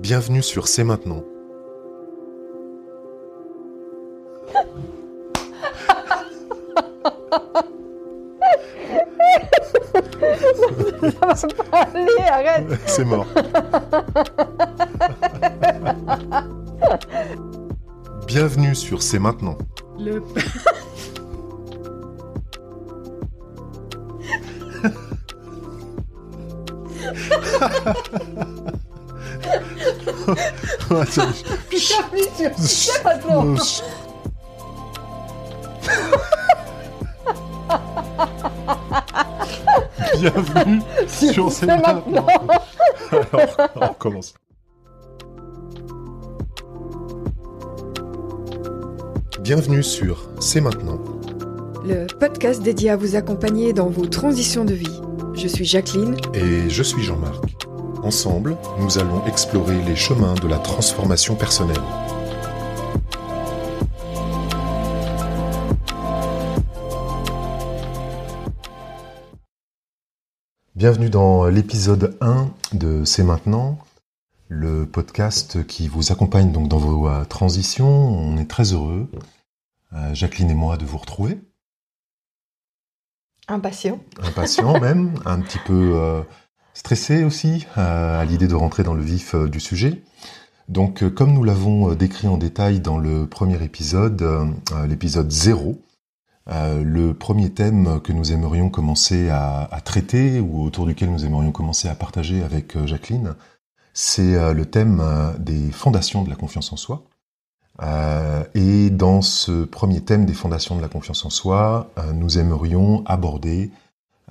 Bienvenue sur C'est maintenant. Ça va pas aller, arrête C'est mort. Bienvenue sur C'est maintenant. Le... Bienvenue sur C'est maintenant Bienvenue sur C'est C'est maintenant. maintenant Alors, on recommence. Bienvenue sur C'est maintenant. Le podcast dédié à vous accompagner dans vos transitions de vie. Je suis Jacqueline Et je suis Jean-Marc. Ensemble, nous allons explorer les chemins de la transformation personnelle. Bienvenue dans l'épisode 1 de C'est maintenant, le podcast qui vous accompagne donc dans vos euh, transitions. On est très heureux, euh, Jacqueline et moi, de vous retrouver. Impatient. impatient même, un petit peu euh, stressé aussi euh, à l'idée de rentrer dans le vif euh, du sujet. Donc, euh, comme nous l'avons décrit en détail dans le premier épisode, l'épisode 0, euh, le premier thème que nous aimerions commencer à, à traiter ou autour duquel nous aimerions commencer à partager avec Jacqueline, c'est le thème des fondations de la confiance en soi. Et dans ce premier thème des fondations de la confiance en soi, nous aimerions aborder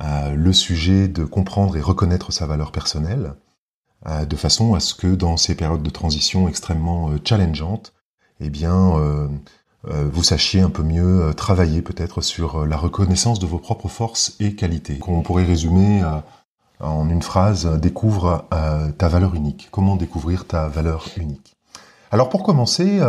euh, le sujet de comprendre et reconnaître sa valeur personnelle, euh, de façon à ce que dans ces périodes de transition extrêmement euh, challengeantes, eh bien, vous sachiez un peu mieux travailler peut-être sur la reconnaissance de vos propres forces et qualités. Qu'on pourrait résumer en une phrase, découvre ta valeur unique. Comment découvrir ta valeur unique? Alors pour commencer,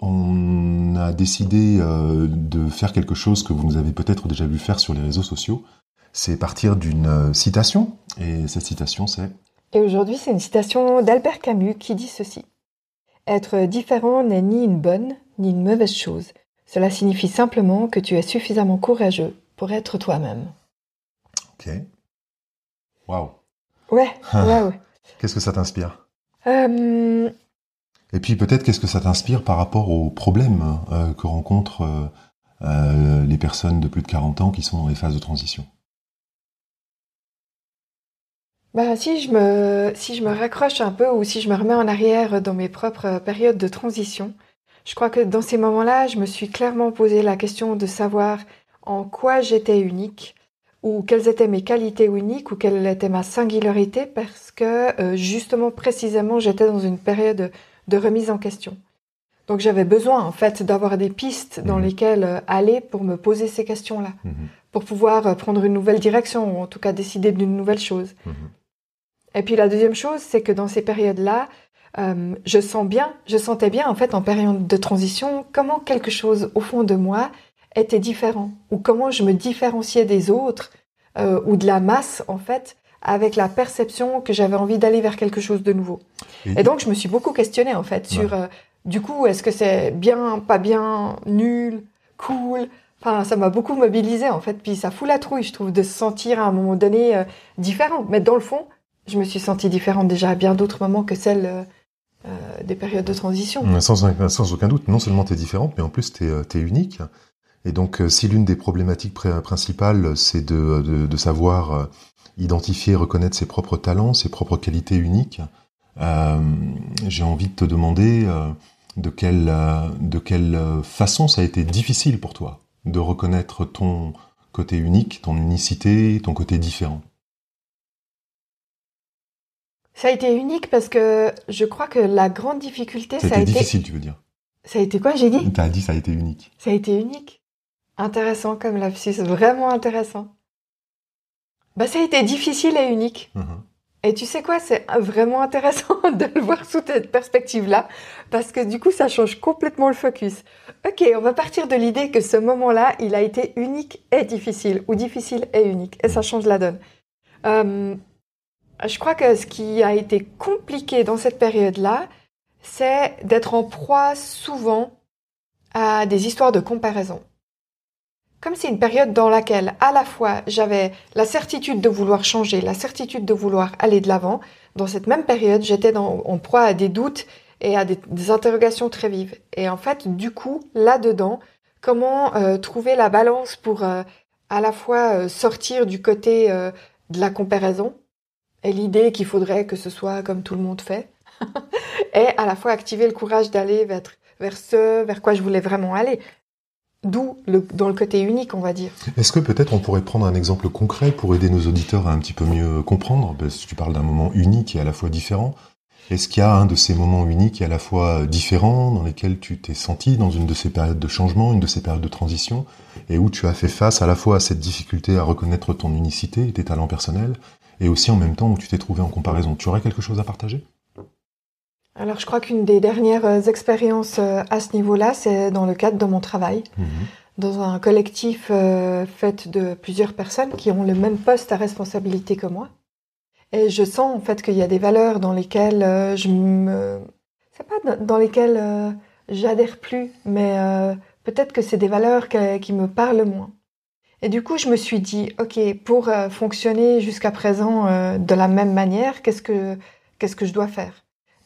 on a décidé de faire quelque chose que vous nous avez peut-être déjà vu faire sur les réseaux sociaux. C'est partir d'une euh, citation, et cette citation c'est Et aujourd'hui, c'est une citation d'Albert Camus qui dit ceci. Être différent n'est ni une bonne ni une mauvaise chose. Cela signifie simplement que tu es suffisamment courageux pour être toi-même. OK. Waouh. Ouais, ouais, ouais. Qu'est-ce que ça t'inspire? Euh, Et puis peut-être qu'est-ce que ça t'inspire par rapport aux problèmes euh, que rencontrent euh, les personnes de plus de 40 ans qui sont dans les phases de transition? Bah, si je me, si je me raccroche un peu ou si je me remets en arrière dans mes propres périodes de transition, je crois que dans ces moments-là, je me suis clairement posé la question de savoir en quoi j'étais unique ou quelles étaient mes qualités uniques ou quelle était ma singularité parce que euh, justement, précisément, j'étais dans une période de remise en question. Donc j'avais besoin en fait d'avoir des pistes dans Mhm. lesquelles euh, aller pour me poser ces questions-là, Mhm. pour pouvoir euh, prendre une nouvelle direction ou en tout cas décider d'une nouvelle chose. Mhm. Et puis la deuxième chose, c'est que dans ces périodes-là, euh, je sens bien, je sentais bien en fait en période de transition comment quelque chose au fond de moi était différent ou comment je me différenciais des autres euh, ou de la masse en fait avec la perception que j'avais envie d'aller vers quelque chose de nouveau. Et donc je me suis beaucoup questionnée en fait sur euh, du coup est-ce que c'est bien, pas bien, nul, cool? Enfin, ça m'a beaucoup mobilisée en fait. Puis ça fout la trouille, je trouve, de se sentir à un moment donné différent. Mais dans le fond, je me suis sentie différente déjà à bien d'autres moments que celle euh, euh, des périodes de transition. Mm, Sans, aucun doute, non seulement tu es différente, mais en plus tu es, unique. Et donc, euh, si l'une des problématiques pr- principales, c'est de, savoir euh, identifier, reconnaître ses propres talents, ses propres qualités uniques, euh, j'ai envie de te demander euh, de quelle, euh, euh, façon ça a été difficile pour toi de reconnaître ton côté unique, ton unicité, ton côté différent. Ça a été unique parce que je crois que la grande difficulté, Ça ça, a été difficile, tu veux dire Ça a été quoi, j'ai dit T'as dit ça a été unique. Ça a été unique. Intéressant comme lapsus, vraiment intéressant. Bah, ça a été difficile et unique. Mhm. Et tu sais quoi, c'est vraiment intéressant de le voir sous cette perspective-là, parce que du coup, ça change complètement le focus. Ok, on va partir de l'idée que ce moment-là, il a été unique et difficile, ou difficile et unique, et ça change la donne. Euh, Je crois que ce qui a été compliqué dans cette période-là, c'est d'être en proie souvent à des histoires de comparaison. Comme c'est une période dans laquelle à la fois j'avais la certitude de vouloir changer, la certitude de vouloir aller de l'avant, dans cette même période j'étais en proie à des doutes et à des, interrogations très vives. Et en fait, du coup, là-dedans, comment euh, trouver la balance pour euh, à la fois euh, sortir du côté de la comparaison et l'idée qu'il faudrait que ce soit comme tout le monde fait, et à la fois activer le courage d'aller vers, vers ce vers quoi je voulais vraiment aller. D'où dans le côté unique, on va dire. Est-ce que peut-être on pourrait prendre un exemple concret pour aider nos auditeurs à un petit peu mieux comprendre? Parce que tu parles d'un moment unique et à la fois différent. Est-ce qu'il y a un de ces moments uniques et à la fois différents dans lesquels tu t'es senti dans une de ces périodes de changement, une de ces périodes de transition, et où tu as fait face à la fois à cette difficulté à reconnaître ton unicité et tes talents personnels, et aussi en même temps où tu t'es trouvé en comparaison Tu aurais quelque chose à partager? Alors, je crois qu'une des dernières euh, expériences euh, à ce niveau-là, c'est dans le cadre de mon travail, mhm. dans un collectif euh, fait de plusieurs personnes qui ont le même poste à responsabilité que moi. Et je sens en fait qu'il y a des valeurs dans lesquelles je me, c'est pas dans lesquelles j'adhère plus, mais peut-être que c'est des valeurs qui me parlent moins. Et du coup, je me suis dit, ok, pour fonctionner jusqu'à présent de la même manière, qu'est-ce que qu'est-ce que je dois faire?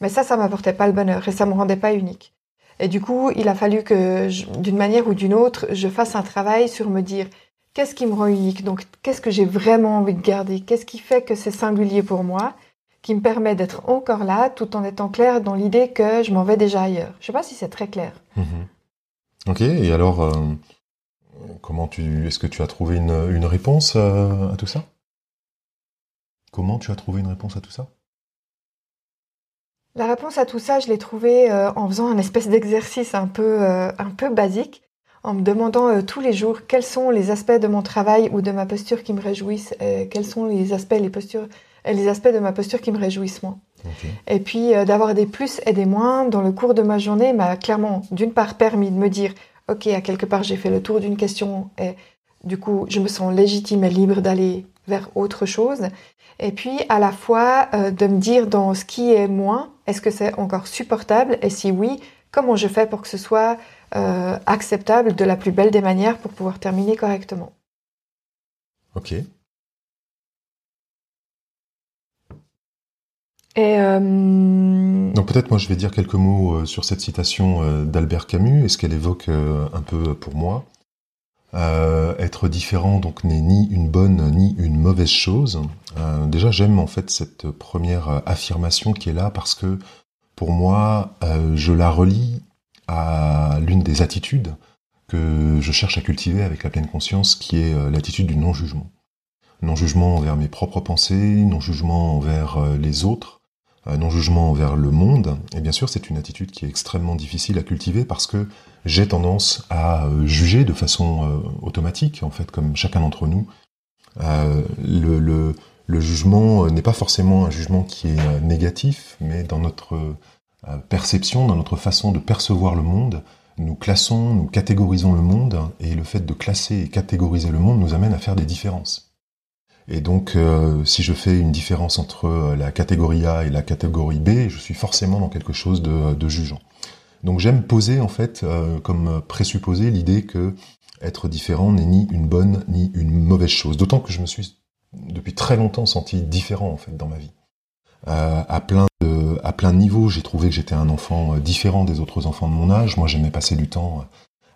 Mais ça, ça m'apportait pas le bonheur et ça me rendait pas unique. Et du coup, il a fallu que, d'une manière ou d'une autre, je fasse un travail sur me dire qu'est-ce qui me rend unique, donc qu'est-ce que j'ai vraiment envie de garder, qu'est-ce qui fait que c'est singulier pour moi, qui me permet d'être encore là, tout en étant clair dans l'idée que je m'en vais déjà ailleurs? Je sais pas si c'est très clair. Mm-hmm. Ok, et alors, euh, comment tu, est-ce que tu as trouvé une, une réponse euh, à tout ça? Comment tu as trouvé une réponse à tout ça? La réponse à tout ça, je l'ai trouvée euh, en faisant un espèce d'exercice un peu, euh, un peu basique, en me demandant euh, tous les jours quels sont les aspects de mon travail ou de ma posture qui me réjouissent, quels sont les aspects, les postures, les aspects de ma posture qui me réjouissent moins. Et puis d'avoir des plus et des moins dans le cours de ma journée m'a clairement, d'une part, permis de me dire, ok, à quelque part j'ai fait le tour d'une question et du coup je me sens légitime et libre d'aller vers autre chose. Et puis à la fois de me dire dans ce qui est moins, est-ce que c'est encore supportable Et si oui, comment je fais pour que ce soit euh, acceptable de la plus belle des manières pour pouvoir terminer correctement? Ok. Et euh, Donc peut-être moi je vais dire quelques mots euh, sur cette citation d'Albert Camus et ce qu'elle évoque un peu pour moi. être différent donc n'est ni une bonne ni une mauvaise chose? Euh, déjà, j'aime en fait cette première euh, affirmation qui est là parce que pour moi, euh, je la relie à l'une des attitudes que je cherche à cultiver avec la pleine conscience, qui est l'attitude du non-jugement. Non-jugement envers mes propres pensées, non-jugement envers les autres, non-jugement envers le monde. Et bien sûr, c'est une attitude qui est extrêmement difficile à cultiver parce que j'ai tendance à juger de façon automatique, en fait, comme chacun d'entre nous. le, jugement euh, n'est pas forcément un jugement qui est euh, négatif, mais dans notre euh, perception, dans notre façon de percevoir le monde, nous classons, nous catégorisons le monde, et le fait de classer et catégoriser le monde nous amène à faire des différences. Et donc, si je fais une différence entre la catégorie A et la catégorie B, je suis forcément dans quelque chose de, de jugeant. Donc, j'aime poser en fait comme présupposé l'idée que être différent n'est ni une bonne ni une mauvaise chose. D'autant que je me suis depuis très longtemps senti différent en fait dans ma vie. Euh, à plein de, à plein de niveaux, j'ai trouvé que j'étais un enfant euh, différent des autres enfants de mon âge. Moi, j'aimais passer du temps euh,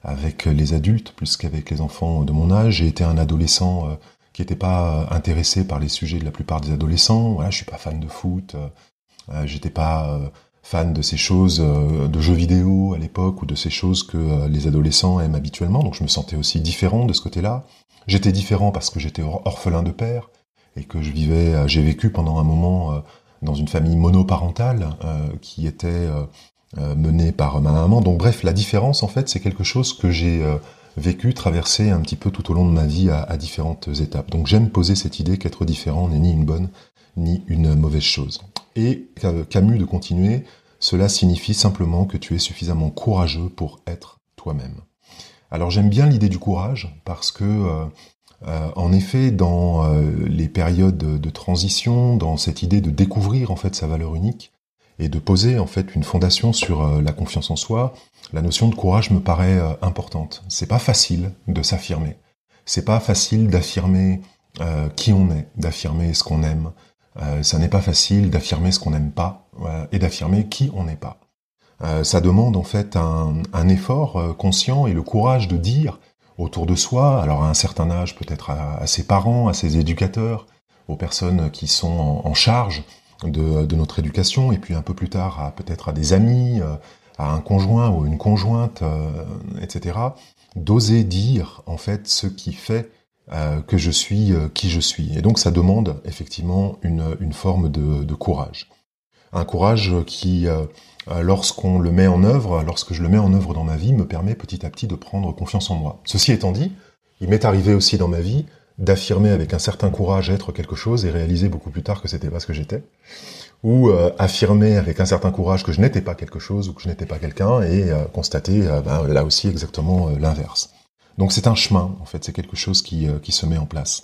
avec les adultes plus qu'avec les enfants de mon âge. J'ai été un adolescent qui n'était pas intéressé par les sujets de la plupart des adolescents. Voilà, je suis pas fan de foot. J'étais pas fan de ces choses de jeux vidéo à l'époque ou de ces choses que les adolescents aiment habituellement. Donc je me sentais aussi différent de ce côté-là. J'étais différent parce que j'étais orphelin de père et que je vivais, euh, j'ai vécu pendant un moment euh, dans une famille monoparentale euh, qui était menée par ma maman. Donc bref, la différence en fait, c'est quelque chose que j'ai vécu, traversé un petit peu tout au long de ma vie à, différentes étapes. Donc j'aime poser cette idée qu'être différent n'est ni une bonne ni une mauvaise chose. Et Camus de continuer, cela signifie simplement que tu es suffisamment courageux pour être toi-même. Alors j'aime bien l'idée du courage parce que euh, en effet, dans les périodes de transition, dans cette idée de découvrir en fait sa valeur unique et de poser en fait une fondation sur la confiance en soi, la notion de courage me paraît importante. C'est pas facile de s'affirmer. C'est pas facile d'affirmer qui on est, d'affirmer ce qu'on aime. ça n'est pas facile d'affirmer ce qu'on n'aime pas et d'affirmer qui on n'est pas. Euh, ça demande en fait un, effort euh, conscient et le courage de dire autour de soi, alors à un certain âge peut-être à, ses parents, à ses éducateurs, aux personnes qui sont en, charge de, notre éducation, et puis un peu plus tard à peut-être à des amis, euh, à un conjoint ou une conjointe, etc., d'oser dire en fait ce qui fait que je suis qui je suis. Et donc ça demande effectivement une, forme de, courage. Un courage qui euh, lorsqu'on le met en œuvre, lorsque je le mets en œuvre dans ma vie, me permet petit à petit de prendre confiance en moi. Ceci étant dit, il m'est arrivé aussi dans ma vie d'affirmer avec un certain courage être quelque chose et réaliser beaucoup plus tard que c'était pas ce que j'étais, ou euh, affirmer avec un certain courage que je n'étais pas quelque chose ou que je n'étais pas quelqu'un et euh, constater ben, là aussi exactement l'inverse. Donc c'est un chemin en fait, c'est quelque chose qui, qui se met en place.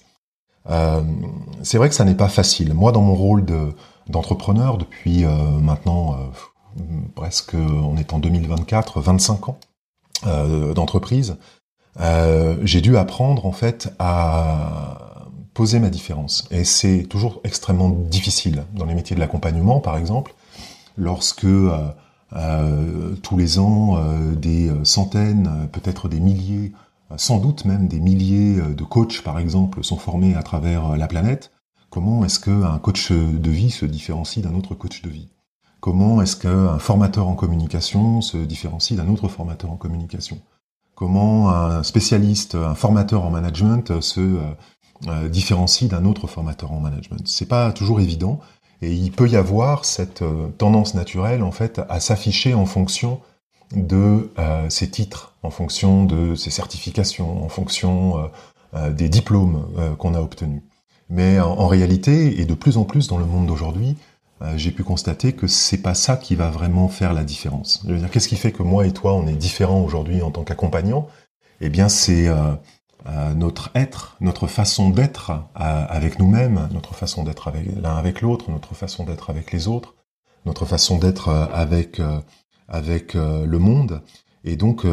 c'est vrai que ça n'est pas facile. Moi, dans mon rôle de d'entrepreneur depuis maintenant presque, on est en 2024, 25 ans euh, d'entreprise, euh, j'ai dû apprendre en fait à poser ma différence. Et c'est toujours extrêmement difficile dans les métiers de l'accompagnement, par exemple, lorsque euh, tous les ans, des centaines, peut-être des milliers, sans doute même des milliers de coachs, par exemple, sont formés à travers la planète. Comment est-ce qu'un coach de vie se différencie d'un autre coach de vie? Comment est-ce qu'un formateur en communication se différencie d'un autre formateur en communication? Comment un spécialiste, un formateur en management se euh, euh, différencie d'un autre formateur en management C'est pas toujours évident et il peut y avoir cette euh, tendance naturelle en fait à s'afficher en fonction de ses titres, en fonction de ses certifications, en fonction des diplômes qu'on a obtenus. Mais en réalité, et de plus en plus dans le monde d'aujourd'hui, j'ai pu constater que c'est pas ça qui va vraiment faire la différence. Je veux dire, qu'est-ce qui fait que moi et toi, on est différents aujourd'hui en tant qu'accompagnant Eh bien, c'est euh, euh, notre être, notre façon d'être avec nous-mêmes, notre façon d'être avec l'un avec l'autre, notre façon d'être avec les autres, notre façon d'être avec avec le monde. Et donc,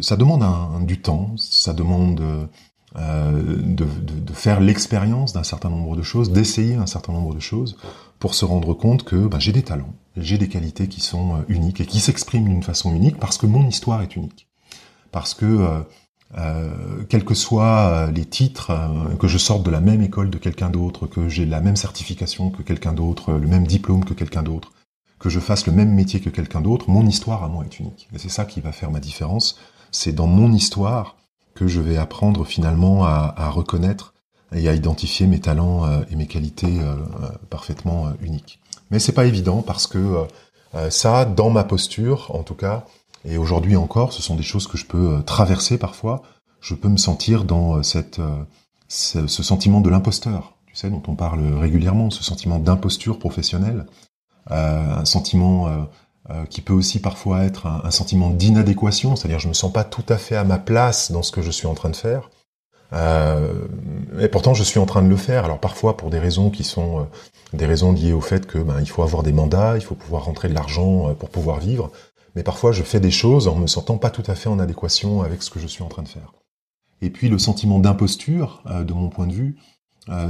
ça demande du temps, ça demande de, de, faire l'expérience d'un certain nombre de choses, d'essayer un certain nombre de choses pour se rendre compte que bah, j'ai des talents, j'ai des qualités qui sont euh, uniques et qui s'expriment d'une façon unique parce que mon histoire est unique. Parce que, euh, euh, quels que soient les titres, que je sorte de la même école de quelqu'un d'autre, que j'ai la même certification que quelqu'un d'autre, le même diplôme que quelqu'un d'autre, que je fasse le même métier que quelqu'un d'autre, mon histoire à moi est unique. Et c'est ça qui va faire ma différence. C'est dans mon histoire que je vais apprendre finalement à, reconnaître et à identifier mes talents euh, et mes qualités euh, euh, parfaitement uniques. Mais c'est pas évident parce que ça, dans ma posture, en tout cas, et aujourd'hui encore, ce sont des choses que je peux traverser parfois. Je peux me sentir dans ce, sentiment de l'imposteur, tu sais, dont on parle régulièrement, ce sentiment d'imposture professionnelle, un sentiment qui peut aussi parfois être un, sentiment d'inadéquation, c'est-à-dire je me sens pas tout à fait à ma place dans ce que je suis en train de faire. Euh, et pourtant, je suis en train de le faire. Alors parfois pour des raisons qui sont euh, des raisons liées au fait que ben, il faut avoir des mandats, il faut pouvoir rentrer de l'argent euh, pour pouvoir vivre. Mais parfois, je fais des choses en me sentant pas tout à fait en adéquation avec ce que je suis en train de faire. Et puis le sentiment d'imposture, de mon point de vue,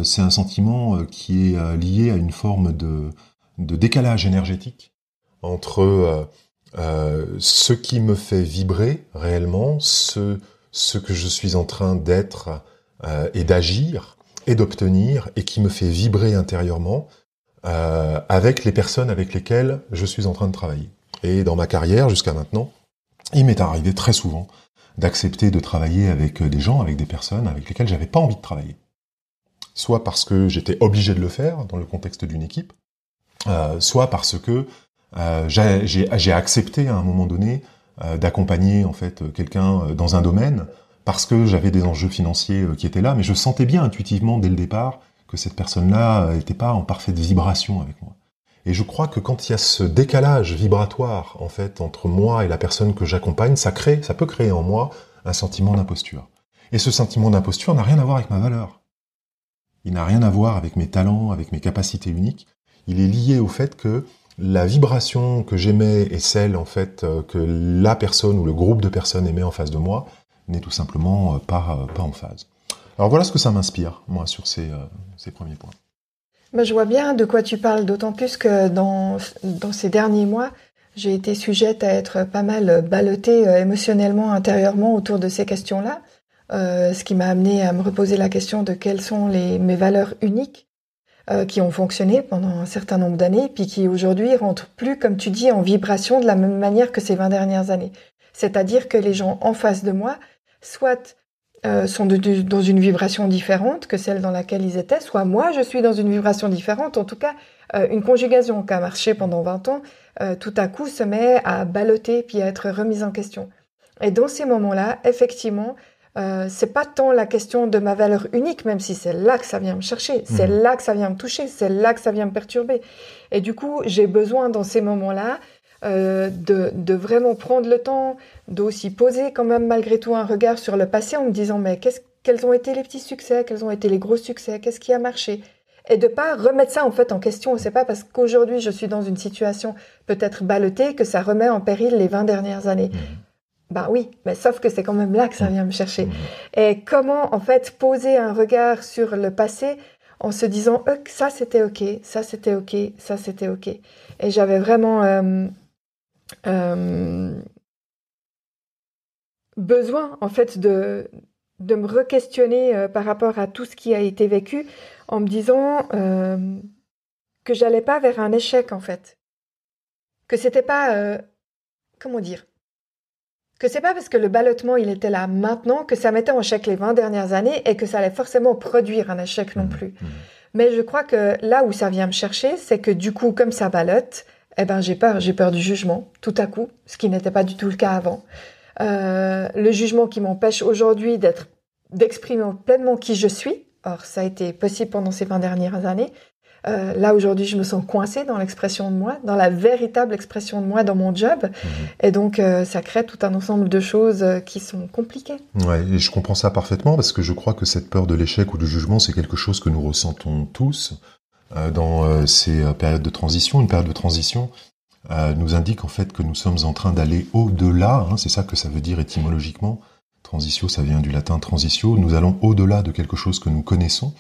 c'est un sentiment qui est lié à une forme de, de décalage énergétique entre ce qui me fait vibrer réellement, ce que je suis en train d'être euh, et d'agir et d'obtenir et qui me fait vibrer intérieurement euh, avec les personnes avec lesquelles je suis en train de travailler. Et dans ma carrière jusqu'à maintenant, il m'est arrivé très souvent d'accepter de travailler avec des gens, avec des personnes avec lesquelles j'avais pas envie de travailler. Soit parce que j'étais obligé de le faire dans le contexte d'une équipe, euh, soit parce que j'ai accepté à un moment donné euh, d'accompagner en fait quelqu'un euh, dans un domaine parce que j'avais des enjeux financiers euh, qui étaient là, mais je sentais bien intuitivement dès le départ que cette personne-là n'était pas en parfaite vibration avec moi. Et je crois que quand il y a ce décalage vibratoire en fait entre moi et la personne que j'accompagne, ça crée, ça peut créer en moi un sentiment d'imposture. Et ce sentiment d'imposture n'a rien à voir avec ma valeur. Il n'a rien à voir avec mes talents, avec mes capacités uniques. Il est lié au fait que la vibration que j'émets est celle en fait euh, que la personne ou le groupe de personnes émet en face de moi n'est tout simplement euh, pas, euh, pas en phase. Alors voilà ce que ça m'inspire, moi, sur ces, ces premiers points. Bah, je vois bien de quoi tu parles, d'autant plus que dans, dans ces derniers mois, j'ai été sujette à être pas mal ballottée émotionnellement, intérieurement autour de ces questions-là. Ce qui m'a amené à me reposer la question de quelles sont les, mes valeurs uniques euh, qui ont fonctionné pendant un certain nombre d'années, puis qui aujourd'hui rentrent plus, comme tu dis, en vibration de la même manière que ces 20 dernières années. C'est-à-dire que les gens en face de moi, soit euh, sont dans une vibration différente que celle dans laquelle ils étaient, soit moi, je suis dans une vibration différente. En tout cas, une conjugaison qui a marché pendant 20 ans, tout à coup se met à balloter puis à être remise en question. Et dans ces moments-là, effectivement, euh, c'est pas tant la question de ma valeur unique, même si c'est là que ça vient me chercher, c'est mhm. là que ça vient me toucher, c'est là que ça vient me perturber. Et du coup, j'ai besoin dans ces moments-là euh, de, de, vraiment prendre le temps d'aussi poser quand même malgré tout un regard sur le passé en me disant mais qu'est-ce, quels ont été les petits succès, quels ont été les gros succès, qu'est-ce qui a marché? Et de pas remettre ça en fait en question. C'est pas parce qu'aujourd'hui je suis dans une situation peut-être ballottée que ça remet en péril les 20 dernières années. Ben oui, mais sauf que c'est quand même là que ça vient me chercher. Et comment en fait poser un regard sur le passé en se disant euh, ça c'était ok, ça c'était ok, ça c'était ok. Et j'avais vraiment euh, euh, besoin en fait de, de me re-questionner par rapport à tout ce qui a été vécu en me disant que j'allais pas vers un échec en fait. Que c'était pas comment dire? Que c'est pas parce que le ballottement il était là maintenant que ça mettait en échec les 20 dernières années et que ça allait forcément produire un échec non mmh, plus. Mmh. Mais je crois que là où ça vient me chercher, c'est que du coup, comme ça ballotte, eh ben j'ai peur, j'ai peur du jugement tout à coup, ce qui n'était pas du tout le cas avant. Euh, le jugement qui m'empêche aujourd'hui d'être, d'exprimer pleinement qui je suis. Or, ça a été possible pendant ces 20 dernières années. Euh, là aujourd'hui, je me sens coincée dans l'expression de moi, dans la véritable expression de moi dans mon job, mhm. et donc euh, ça crée tout un ensemble de choses euh, qui sont compliquées. Ouais, et je comprends ça parfaitement parce que je crois que cette peur de l'échec ou du jugement, c'est quelque chose que nous ressentons tous dans ces périodes de transition. Une période de transition nous indique en fait que nous sommes en train d'aller au-delà. Hein, c'est ça que ça veut dire étymologiquement. Transitio, ça vient du latin transitio. Nous allons au-delà de quelque chose que nous connaissons.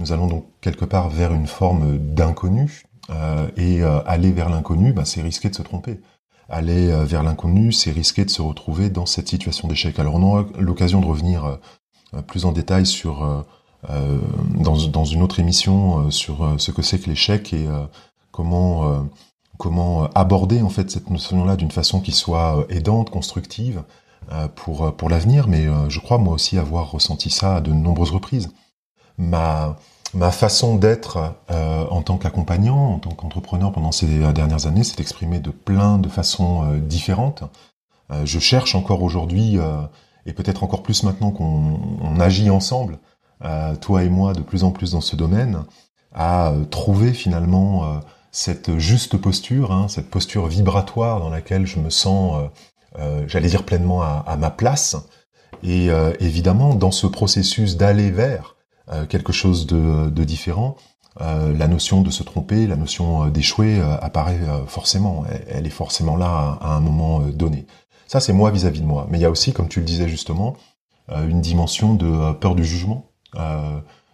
Nous allons donc quelque part vers une forme d'inconnu, euh, et euh, aller vers l'inconnu, bah, c'est risquer de se tromper. Aller euh, vers l'inconnu, c'est risquer de se retrouver dans cette situation d'échec. Alors on aura l'occasion de revenir plus en détail sur dans, dans, une autre émission sur ce que c'est que l'échec et comment aborder en fait cette notion-là d'une façon qui soit aidante, constructive pour pour l'avenir. Mais je crois moi aussi avoir ressenti ça à de nombreuses reprises. Ma façon d'être euh, en tant qu'accompagnant, en tant qu'entrepreneur pendant ces dernières années, s'est exprimée de plein de façons euh, différentes. Euh, je cherche encore aujourd'hui, et peut-être encore plus maintenant qu'on agit ensemble, toi et moi, de plus en plus dans ce domaine, à trouver finalement cette juste posture, hein, cette posture vibratoire dans laquelle je me sens, j'allais dire pleinement à, ma place. Et évidemment, dans ce processus d'aller vers euh, quelque chose de, différent, euh, la notion de se tromper, la notion euh, d'échouer apparaît forcément. Elle, est forcément là à, un moment donné. Ça, c'est moi vis-à-vis de moi. Mais il y a aussi, comme tu le disais justement, une dimension de peur du jugement.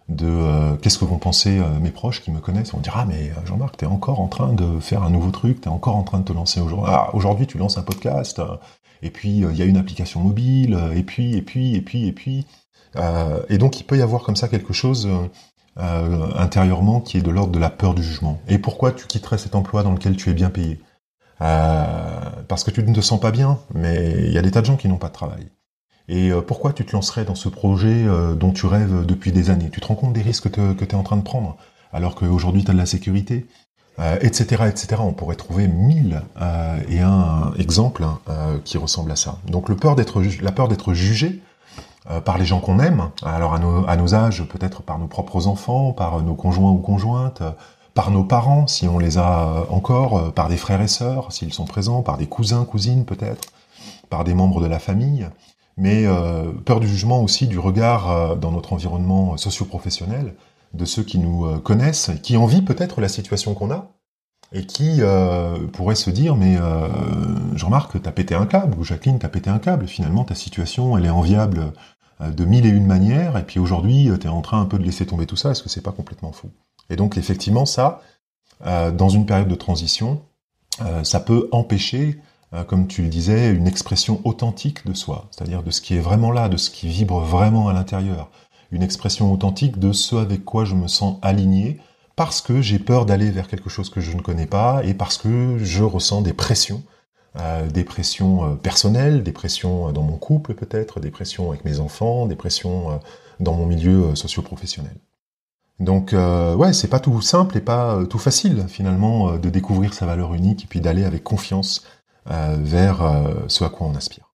de qu'est-ce que vont penser mes proches qui me connaissent. On dira, ah, mais Jean-Marc, tu es encore en train de faire un nouveau truc, tu es encore en train de te lancer aujourd'hui. Ah, aujourd'hui, tu lances un podcast, et puis il y a une application mobile, et puis, et puis, et puis, et puis. Euh, et donc il peut y avoir comme ça quelque chose euh, euh, intérieurement qui est de l'ordre de la peur du jugement. Et pourquoi tu quitterais cet emploi dans lequel tu es bien payé? Parce que tu ne te sens pas bien, mais il y a des tas de gens qui n'ont pas de travail. Et pourquoi tu te lancerais dans ce projet dont tu rêves depuis des années? Tu te rends compte des risques que tu es en train de prendre alors qu'aujourd'hui tu as de la sécurité? Etc., etc. On pourrait trouver mille et un exemples hein, qui ressemblent à ça. Donc peur la peur d'être jugé, euh, par les gens qu'on aime, alors à nos, à nos âges, peut-être par nos propres enfants, par nos conjoints ou conjointes, par nos parents, si on les a encore, euh, par des frères et sœurs, s'ils sont présents, par des cousins, cousines peut-être, par des membres de la famille. mais peur du jugement aussi du regard dans notre environnement socio-professionnel de ceux qui nous connaissent, qui envient peut-être la situation qu'on a, et qui pourraient se dire mais Jean-Marc t'as pété un câble ou Jacqueline t'as pété un câble. Finalement ta situation elle est enviable de mille et une manières et puis aujourd'hui tu es en train un peu de laisser tomber tout ça est-ce que c'est pas complètement fou? Et donc effectivement ça dans une période de transition euh, ça peut empêcher, euh, comme tu le disais, une expression authentique de soi, c'est-à-dire de ce qui est vraiment là, de ce qui vibre vraiment à l'intérieur, une expression authentique de ce avec quoi je me sens aligné, parce que j'ai peur d'aller vers quelque chose que je ne connais pas et parce que je ressens des pressions, euh, des pressions personnelles, des pressions dans mon couple peut-être, des pressions avec mes enfants, des pressions dans mon milieu socio-professionnel. Donc euh, ouais, c'est pas tout simple et pas euh, tout facile finalement euh, de découvrir sa valeur unique et puis d'aller avec confiance vers ce à quoi on aspire.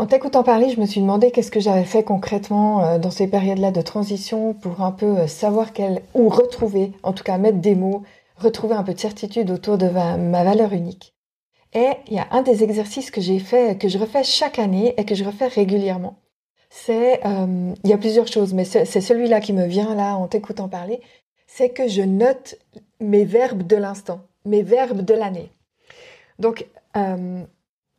En t'écoutant parler, je me suis demandé qu'est-ce que j'avais fait concrètement dans ces périodes-là de transition pour un peu savoir quelle ou retrouver, en tout cas mettre des mots, retrouver un peu de certitude autour de ma valeur unique. Et il y a un des exercices que j'ai fait, que je refais chaque année et que je refais régulièrement c'est, euh, il y a plusieurs choses, mais c'est celui-là qui me vient là en t'écoutant parler, c'est que je note mes verbes de l'instant, mes verbes de l'année. Donc, euh,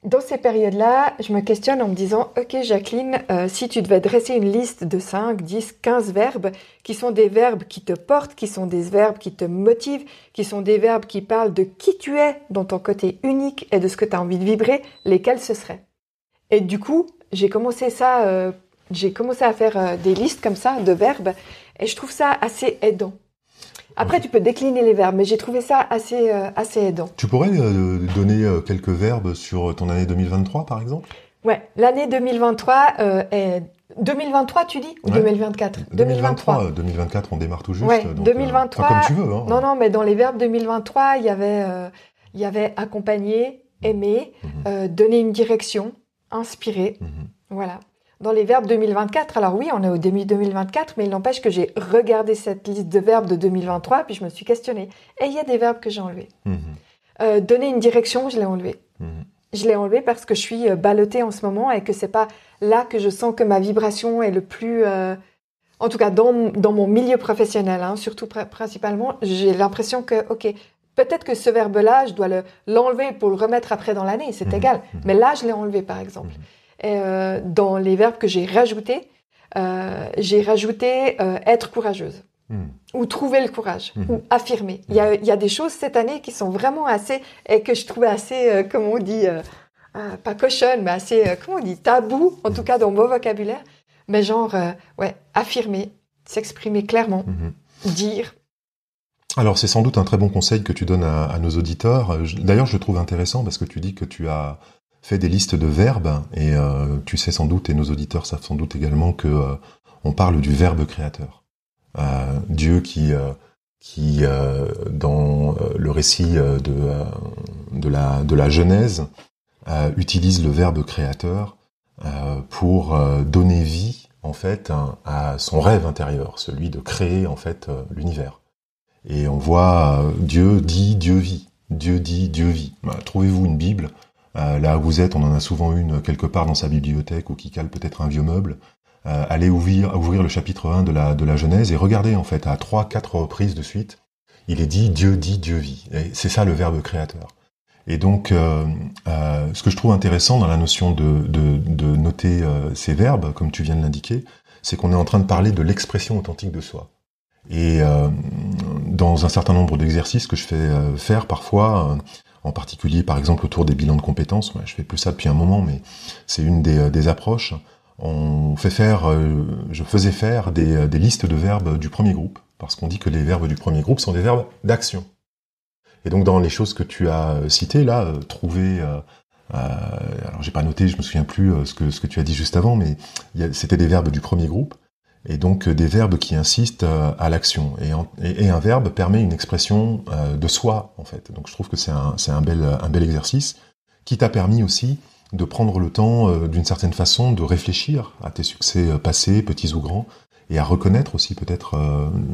dans ces périodes-là, je me questionne en me disant, OK Jacqueline, euh, si tu devais dresser une liste de 5, 10, 15 verbes, qui sont des verbes qui te portent, qui sont des verbes qui te motivent, qui sont des verbes qui parlent de qui tu es dans ton côté unique et de ce que tu as envie de vibrer, lesquels ce seraient? Et du coup, j'ai commencé ça, euh, j'ai commencé à faire euh, des listes comme ça de verbes et je trouve ça assez aidant. Après, tu peux décliner les verbes, mais j'ai trouvé ça assez, euh, assez aidant. Tu pourrais donner quelques verbes sur ton année 2023, par exemple? Ouais, l'année 2023 est 2023, tu dis? Ou 2024 2023. 2024, on démarre tout juste. Ouais, 2023. comme tu veux. Hein. Non, non, mais dans les verbes 2023, il y avait, il y avait accompagner, aimer, mhm. donner une direction, inspirer. Mhm. Voilà. Dans les verbes 2024, alors oui, on est au début 2024, mais il n'empêche que j'ai regardé cette liste de verbes de 2023, puis je me suis questionnée. Et il y a des verbes que j'ai enlevés. Mhm. Euh, donner une direction, je l'ai enlevé. Mhm. Je l'ai enlevé parce que je suis euh, ballottée en ce moment et que c'est pas là que je sens que ma vibration est le plus... Euh, en tout cas, dans, dans mon milieu professionnel, hein, surtout principalement, j'ai l'impression que, OK, peut-être que ce verbe-là, je dois l'enlever pour le remettre après dans l'année, c'est égal. Mais là, je l'ai enlevé, par exemple. Euh, dans les verbes que j'ai rajoutés, euh, j'ai rajouté euh, être courageuse. Hmm. Ou trouver le courage, hmm. ou affirmer. Il y, a, il y, a, des choses cette année qui sont vraiment assez, et que je trouvais assez, comment on dit, pas cochonne, mais assez, comment on dit, tabou, en tout cas dans mon vocabulaire. Mais genre, ouais, affirmer, s'exprimer clairement, hmm. dire, alors c'est sans doute un très bon conseil que tu donnes à, à nos auditeurs. D'ailleurs je le trouve intéressant parce que tu dis que tu as fait des listes de verbes et euh, tu sais sans doute et nos auditeurs savent sans doute également que euh, on parle du verbe créateur. Euh, Dieu qui qui dans le récit de de la Genèse utilise le verbe créateur pour donner vie en fait à son rêve intérieur, celui de créer en fait l'univers. Et on voit Dieu dit Dieu vit, Dieu dit Dieu vit. Bah, trouvez-vous une Bible euh, là où vous êtes, on en a souvent une quelque part dans sa bibliothèque ou qui cale peut-être un vieux meuble. Euh, allez ouvrir, le chapitre 1 de la, Genèse et regardez en fait à trois, quatre reprises de suite, il est dit Dieu dit, Dieu vit. Et c'est ça le verbe créateur. Et donc, euh, ce que je trouve intéressant dans la notion de, noter ces verbes, comme tu viens de l'indiquer, c'est qu'on est en train de parler de l'expression authentique de soi. Et dans un certain nombre d'exercices que je fais faire parfois, en particulier par exemple autour des bilans de compétences. Moi, je fais plus ça depuis un moment, mais c'est une des, des, approches. On fait faire, euh, je faisais faire des, des, listes de verbes du premier groupe, parce qu'on dit que les verbes du premier groupe sont des verbes d'action. Et donc dans les choses que tu as citées là, euh, trouver, euh, alors j'ai pas noté, je me souviens plus ce que ce que tu as dit juste avant, mais c'était des verbes du premier groupe et donc des verbes qui insistent euh, à l'action. Et, un verbe permet une expression euh, de soi, en fait. Donc je trouve que c'est un, un, bel, un bel exercice qui t'a permis aussi de prendre le temps, euh, d'une certaine façon, de réfléchir à tes succès passés, petits ou grands, et à reconnaître aussi peut-être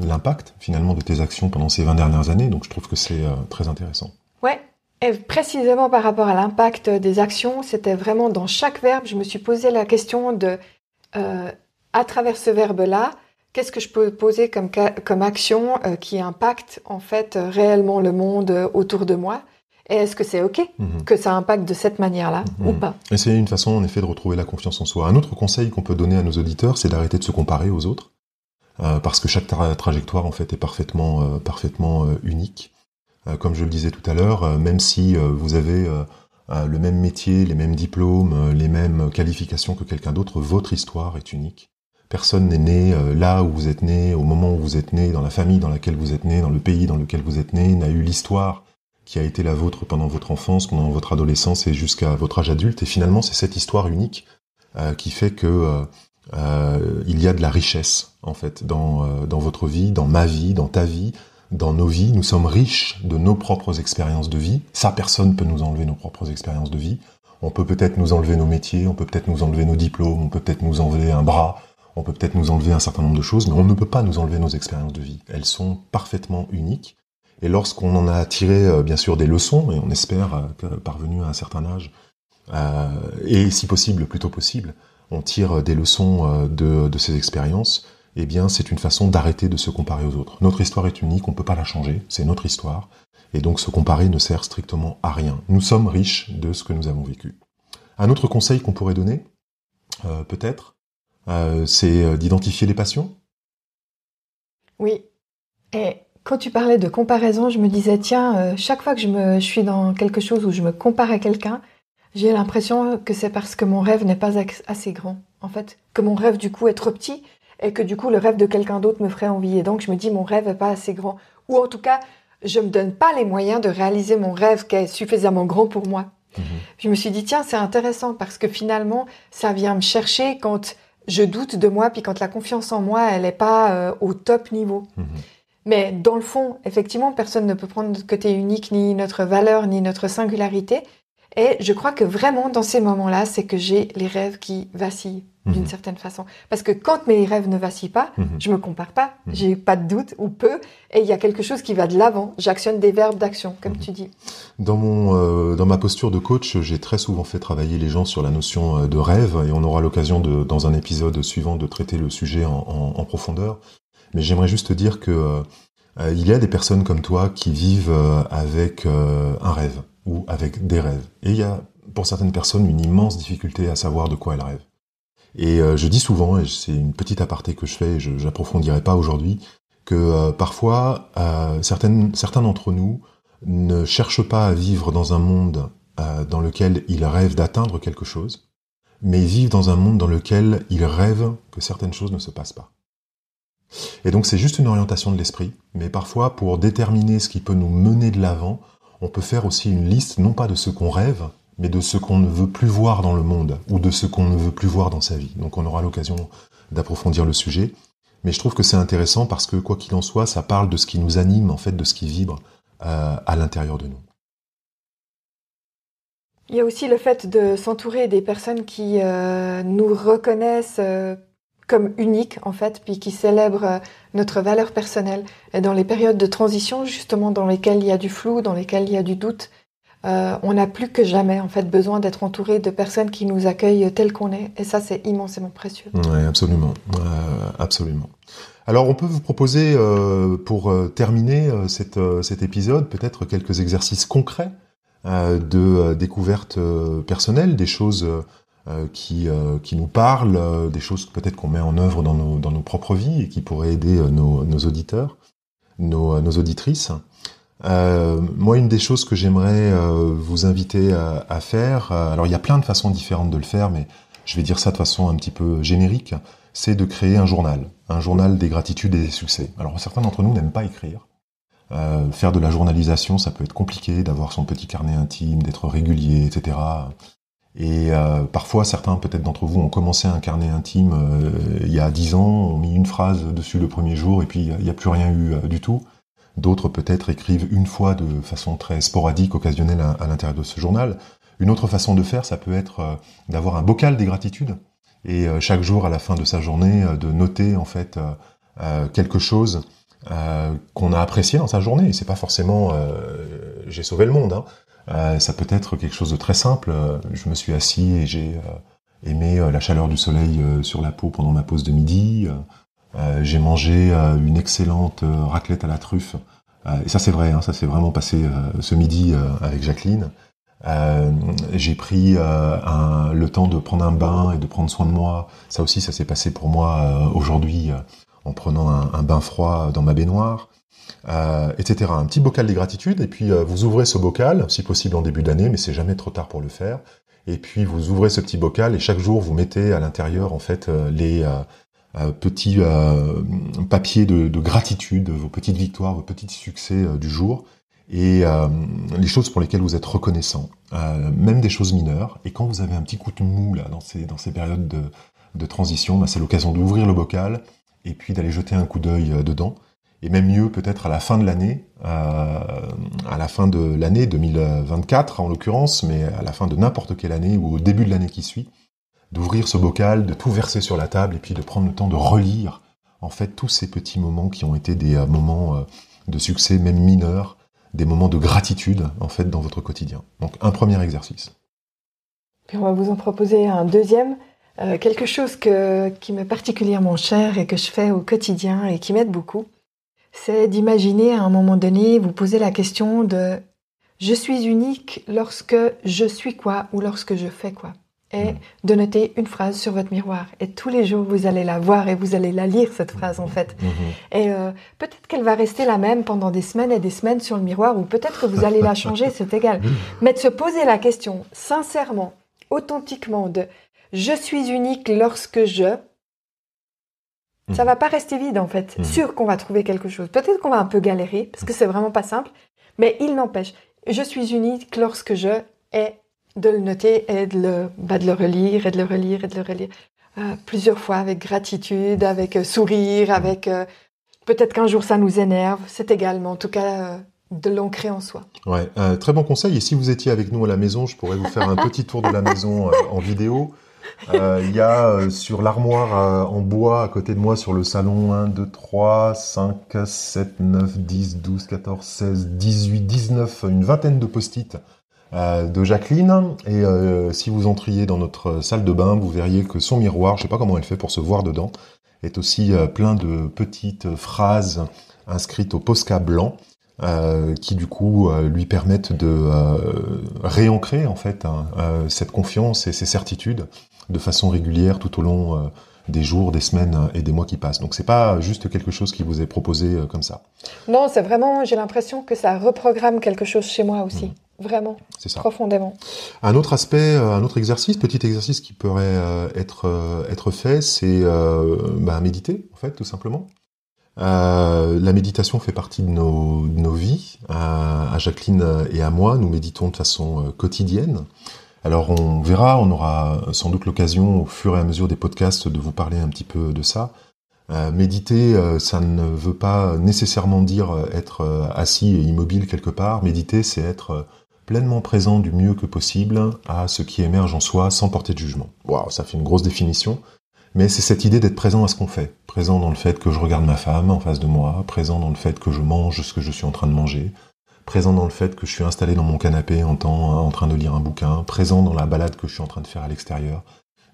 l'impact finalement de tes actions pendant ces 20 dernières années. Donc je trouve que c'est très intéressant. Ouais, Et précisément par rapport à l'impact des actions, c'était vraiment dans chaque verbe, je me suis posé la question de, euh, à travers ce verbe-là, qu'est-ce que je peux poser comme, comme action euh, qui impacte en fait réellement le monde euh, autour de moi? Et est-ce que c'est OK mhm. que ça impacte de cette manière-là ou mhm. pas? Et c'est une façon, en effet, de retrouver la confiance en soi. Un autre conseil qu'on peut donner à nos auditeurs, c'est d'arrêter de se comparer aux autres, parce que chaque trajectoire, en fait, est parfaitement, parfaitement unique. Euh, comme je le disais tout à l'heure, euh, même si euh, vous avez le même métier, les mêmes diplômes, les mêmes qualifications que quelqu'un d'autre, votre histoire est unique. Personne n'est né là où vous êtes né, au moment où vous êtes né, dans la famille dans laquelle vous êtes né, dans le pays dans lequel vous êtes né, n'a eu l'histoire qui a été la vôtre pendant votre enfance, pendant votre adolescence et jusqu'à votre âge adulte. Et finalement, c'est cette histoire unique qui fait que il y a de la richesse en fait dans, dans votre vie, dans ma vie, dans ta vie, dans nos vies, nous sommes riches de nos propres expériences de vie. Ça, personne peut nous enlever nos propres expériences de vie. On peut peut-être nous enlever nos métiers, on peut peut-être nous enlever nos diplômes, on peut peut-être nous enlever un bras, on peut peut-être nous enlever un certain nombre de choses, mais on ne peut pas nous enlever nos expériences de vie. Elles sont parfaitement uniques. Et lorsqu'on en a tiré, euh, bien sûr, des leçons, et on espère euh, que parvenu à un certain âge, euh, et si possible, le plus tôt possible, on tire des leçons de, ces expériences, eh bien, c'est une façon d'arrêter de se comparer aux autres. Notre histoire est unique, on ne peut pas la changer, c'est notre histoire, et donc se comparer ne sert strictement à rien. Nous sommes riches de ce que nous avons vécu. Un autre conseil qu'on pourrait donner, peut-être, euh, c'est euh, d'identifier les passions? Oui. Et quand tu parlais de comparaison, je me disais, tiens, chaque fois que je, me, je suis dans quelque chose où je me compare à quelqu'un, j'ai l'impression que c'est parce que mon rêve n'est pas assez grand, en fait. Que mon rêve, du coup, est trop petit et que du coup le rêve de quelqu'un d'autre me ferait envie. Et donc je me dis mon rêve n'est pas assez grand. Ou en tout cas, je me donne pas les moyens de réaliser mon rêve qui est suffisamment grand pour moi. Mhm. Je me suis dit tiens c'est intéressant parce que finalement ça vient me chercher quand je doute de moi puis quand la confiance en moi elle n'est pas euh, au top niveau. Mhm. Mais dans le fond, effectivement, personne ne peut prendre notre côté unique, ni notre valeur, ni notre singularité. Et je crois que vraiment, dans ces moments-là, c'est que j'ai les rêves qui vacillent d'une mhm. certaine façon. Parce que quand mes rêves ne vacillent pas, je mhm. je me compare pas, mhm. j'ai pas de doute ou peu, et il y a quelque chose qui va de l'avant. J'actionne des verbes d'action, comme tu dis. Dans mon, euh, dans ma posture de coach, j'ai très souvent fait travailler les gens sur la notion euh, de rêve, et on aura l'occasion de, dans un épisode suivant, de traiter le sujet en, profondeur. Mais j'aimerais juste dire que euh, il y a des personnes comme toi qui vivent avec un rêve ou avec des rêves, et il y a pour certaines personnes une immense difficulté à savoir de quoi elles rêvent. Et euh, je dis souvent, et c'est une petite aparté que je fais, je n'approfondirai pas aujourd'hui, que euh, parfois euh, certains d'entre nous ne cherchent pas à vivre dans un monde dans lequel ils rêvent d'atteindre quelque chose, mais vivent dans un monde dans lequel ils rêvent que certaines choses ne se passent pas. Et donc c'est juste une orientation de l'esprit, mais parfois pour déterminer ce qui peut nous mener de l'avant, on peut faire aussi une liste non pas de ce qu'on rêve, mais de ce qu'on ne veut plus voir dans le monde ou de ce qu'on ne veut plus voir dans sa vie. Donc on aura l'occasion d'approfondir le sujet. Mais je trouve que c'est intéressant parce que quoi qu'il en soit, ça parle de ce qui nous anime, en fait, de ce qui vibre euh, à l'intérieur de nous. Il y a aussi le fait de s'entourer des personnes qui euh, nous reconnaissent euh, comme uniques, en fait, puis qui célèbrent notre valeur personnelle. Et dans les périodes de transition, justement, dans lesquelles il y a du flou, dans lesquelles il y a du doute, euh, on n'a plus que jamais en fait besoin d'être entouré de personnes qui nous accueillent tel qu'on est, et ça c'est immensément précieux. Oui, absolument, euh, absolument. Alors on peut vous proposer euh, pour terminer cet épisode peut-être quelques exercices concrets de découverte personnelle, des choses qui, qui nous parlent, des choses peut-être qu'on met en œuvre dans nos, dans nos propres vies et qui pourraient aider nos, nos auditeurs, nos auditrices. Euh, moi, une des choses que j'aimerais euh, vous inviter à, faire, euh, alors il y a plein de façons différentes de le faire, mais je vais dire ça de façon un petit peu générique, c'est de créer un journal, un journal des gratitudes et des succès. Alors certains d'entre nous n'aiment pas écrire. faire de la journalisation, ça peut être compliqué, d'avoir son petit carnet intime, d'être régulier, etc. Et parfois, certains peut-être d'entre vous ont commencé un carnet intime il y a dix ans, ont mis une phrase dessus le premier jour, et puis il n'y a plus rien eu du tout. D'autres peut-être écrivent une fois de façon très sporadique, occasionnelle à, l'intérieur de ce journal. Une autre façon de faire, ça peut être euh, d'avoir un bocal des gratitudes et euh, chaque jour à la fin de sa journée euh, de noter en fait quelque chose qu'on a apprécié dans sa journée. C'est pas forcément j'ai sauvé le monde, hein. ça peut être quelque chose de très simple. Je me suis assis et j'ai aimé la chaleur du soleil sur la peau pendant ma pause de midi. J'ai mangé une excellente raclette à la truffe. et ça c'est vrai, hein, ça s'est vraiment passé ce midi avec Jacqueline. Euh, j'ai pris euh, le temps de prendre un bain et de prendre soin de moi. Ça aussi, ça s'est passé pour moi euh, aujourd'hui en prenant un, bain froid dans ma baignoire, etc. Un petit bocal des gratitudes et puis vous ouvrez ce bocal, si possible en début d'année, mais c'est jamais trop tard pour le faire. Et puis vous ouvrez ce petit bocal et chaque jour vous mettez à l'intérieur en fait les petits papiers de, de, gratitude, vos petites victoires, vos petits succès du jour et euh, les choses pour lesquelles vous êtes reconnaissant, euh, même des choses mineures. Et quand vous avez un petit coup de mou là dans ces dans ces périodes de, de transition, bah, c'est l'occasion d'ouvrir le bocal et puis d'aller jeter un coup d'œil euh, dedans. Et même mieux peut-être à la fin de l'année, euh, à la fin de l'année 2024 en l'occurrence, mais à la fin de n'importe quelle année ou au début de l'année qui suit, d'ouvrir ce bocal, de tout verser sur la table et puis de prendre le temps de relire en fait tous ces petits moments qui ont été des moments de succès même mineurs des moments de gratitude en fait dans votre quotidien. Donc un premier exercice. Puis on va vous en proposer un deuxième, euh, quelque chose que, qui m'est particulièrement cher et que je fais au quotidien et qui m'aide beaucoup, c'est d'imaginer à un moment donné, vous poser la question de je suis unique lorsque je suis quoi ou lorsque je fais quoi? Et de noter une phrase sur votre miroir. Et tous les jours, vous allez la voir et vous allez la lire, cette phrase, en fait. Mm-hmm. Et euh, peut-être qu'elle va rester la même pendant des semaines et des semaines sur le miroir, ou peut-être que vous allez la changer, c'est égal. Mais de se poser la question, sincèrement, authentiquement, de je suis unique lorsque je... Ça va pas rester vide, en fait. Mm-hmm. Sûr qu'on va trouver quelque chose. Peut-être qu'on va un peu galérer, parce que c'est vraiment pas simple. Mais il n'empêche, je suis unique lorsque je... Et de le noter et de le, bah, de le relire et de le relire et de le relire euh, plusieurs fois avec gratitude, avec euh, sourire, avec euh, peut-être qu'un jour ça nous énerve, c'est également en tout cas de l'ancrer en soi. Ouais, très bon conseil. Et si vous étiez avec nous à la maison, je pourrais vous faire un petit tour de la maison en vidéo. Il y a sur l'armoire en bois à côté de moi sur le salon 1, 2, 3, 5, 7, 9, 10, 12, 14, 16, 18, 19, une vingtaine de post-it euh, de Jacqueline. Et euh, si vous entriez dans notre salle de bain, vous verriez que son miroir, je sais pas comment elle fait pour se voir dedans, est aussi euh, plein de petites phrases inscrites au Posca blanc. qui du coup lui permettent de réancrer en fait hein, cette confiance et ces certitudes de façon régulière tout au long des jours, des semaines et des mois qui passent. Donc c'est pas juste quelque chose qui vous est proposé comme ça. Non, c'est vraiment, j'ai l'impression que ça reprogramme quelque chose chez moi aussi. Mmh. Vraiment. C'est ça. Profondément. Un autre aspect, euh, un autre exercice, petit exercice qui pourrait euh, être euh, être fait, c'est bah, méditer en fait, tout simplement. la méditation fait partie de nos, nos vies. à Jacqueline et à moi, nous méditons de façon quotidienne. Alors on verra, on aura sans doute l'occasion au fur et à mesure des podcasts de vous parler un petit peu de ça. méditer, ça ne veut pas nécessairement dire être assis et immobile quelque part. Méditer, c'est être pleinement présent du mieux que possible à ce qui émerge en soi sans porter de jugement. Waouh, ça fait une grosse définition, mais c'est cette idée d'être présent à ce qu'on fait. Présent dans le fait que je regarde ma femme en face de moi, présent dans le fait que je mange ce que je suis en train de manger, présent dans le fait que je suis installé dans mon canapé en, en train de lire un bouquin, présent dans la balade que je suis en train de faire à l'extérieur.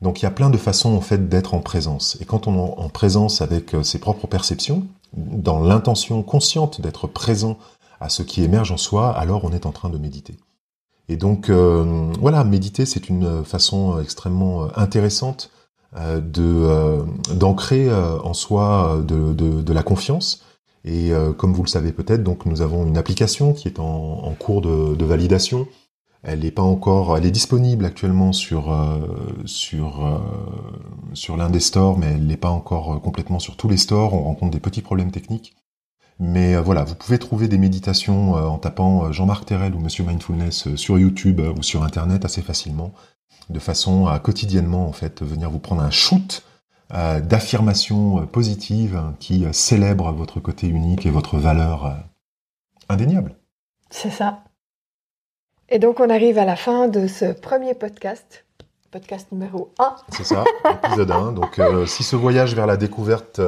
Donc il y a plein de façons en fait d'être en présence. Et quand on est en présence avec euh, ses propres perceptions, dans l'intention consciente d'être présent à ce qui émerge en soi, alors on est en train de méditer. Et donc euh, voilà, méditer, c'est une façon extrêmement intéressante euh, de d'ancrer euh, en soi de, de, la confiance. Et comme vous le savez peut-être, donc nous avons une application qui est en, en cours de, de, validation. Elle n'est pas encore, elle est disponible actuellement sur sur sur l'un des stores, mais elle n'est pas encore complètement sur tous les stores. On rencontre des petits problèmes techniques. Mais euh, voilà, vous pouvez trouver des méditations euh, en tapant euh, Jean-Marc Terrel ou Monsieur Mindfulness sur YouTube ou sur Internet assez facilement, de façon à quotidiennement en fait venir vous prendre un shoot d'affirmations positives qui célèbrent votre côté unique et votre valeur indéniable. C'est ça. Et donc on arrive à la fin de ce premier podcast, podcast numéro 1. C'est ça, épisode 1. Donc si ce voyage vers la découverte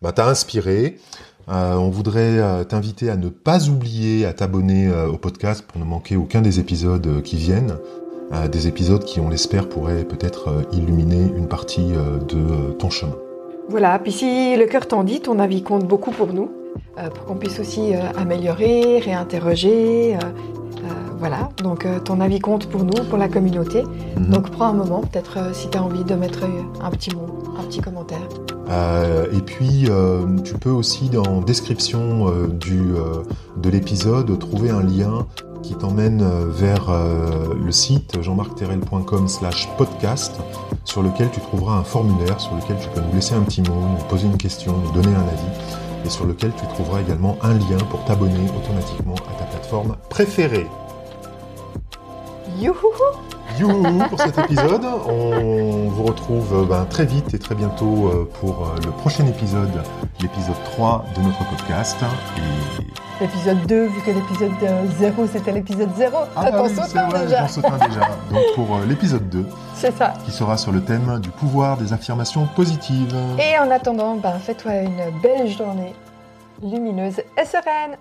bah, t'a inspiré, on voudrait t'inviter à ne pas oublier à t'abonner au podcast pour ne manquer aucun des épisodes qui viennent. des épisodes qui, on l'espère, pourraient peut-être illuminer une partie de ton chemin. Voilà, puis si le cœur t'en dit, ton avis compte beaucoup pour nous, pour qu'on puisse aussi améliorer, réinterroger, voilà, donc euh, ton avis compte pour nous, pour la communauté. Mhm. Donc prends un moment, peut-être euh, si tu as envie de mettre un petit mot, un petit commentaire. Euh, et puis, tu peux aussi dans description du, de l'épisode trouver un lien qui t'emmène vers le site jean-marc-terrel.com slash podcast sur lequel tu trouveras un formulaire sur lequel tu peux nous laisser un petit mot, nous poser une question, nous donner un avis et sur lequel tu trouveras également un lien pour t'abonner automatiquement à ta plateforme préférée. Youhou Youhou pour cet épisode. On vous retrouve euh, ben, très vite et très bientôt euh, pour euh, le prochain épisode, l'épisode 3 de notre podcast. Et... L'épisode 2, vu que l'épisode 0 c'était l'épisode 0. Ah, bah oui, déjà. déjà. Donc pour l'épisode 2. C'est ça. Qui sera sur le thème du pouvoir des affirmations positives. Et en attendant, ben, fais-toi une belle journée lumineuse et sereine.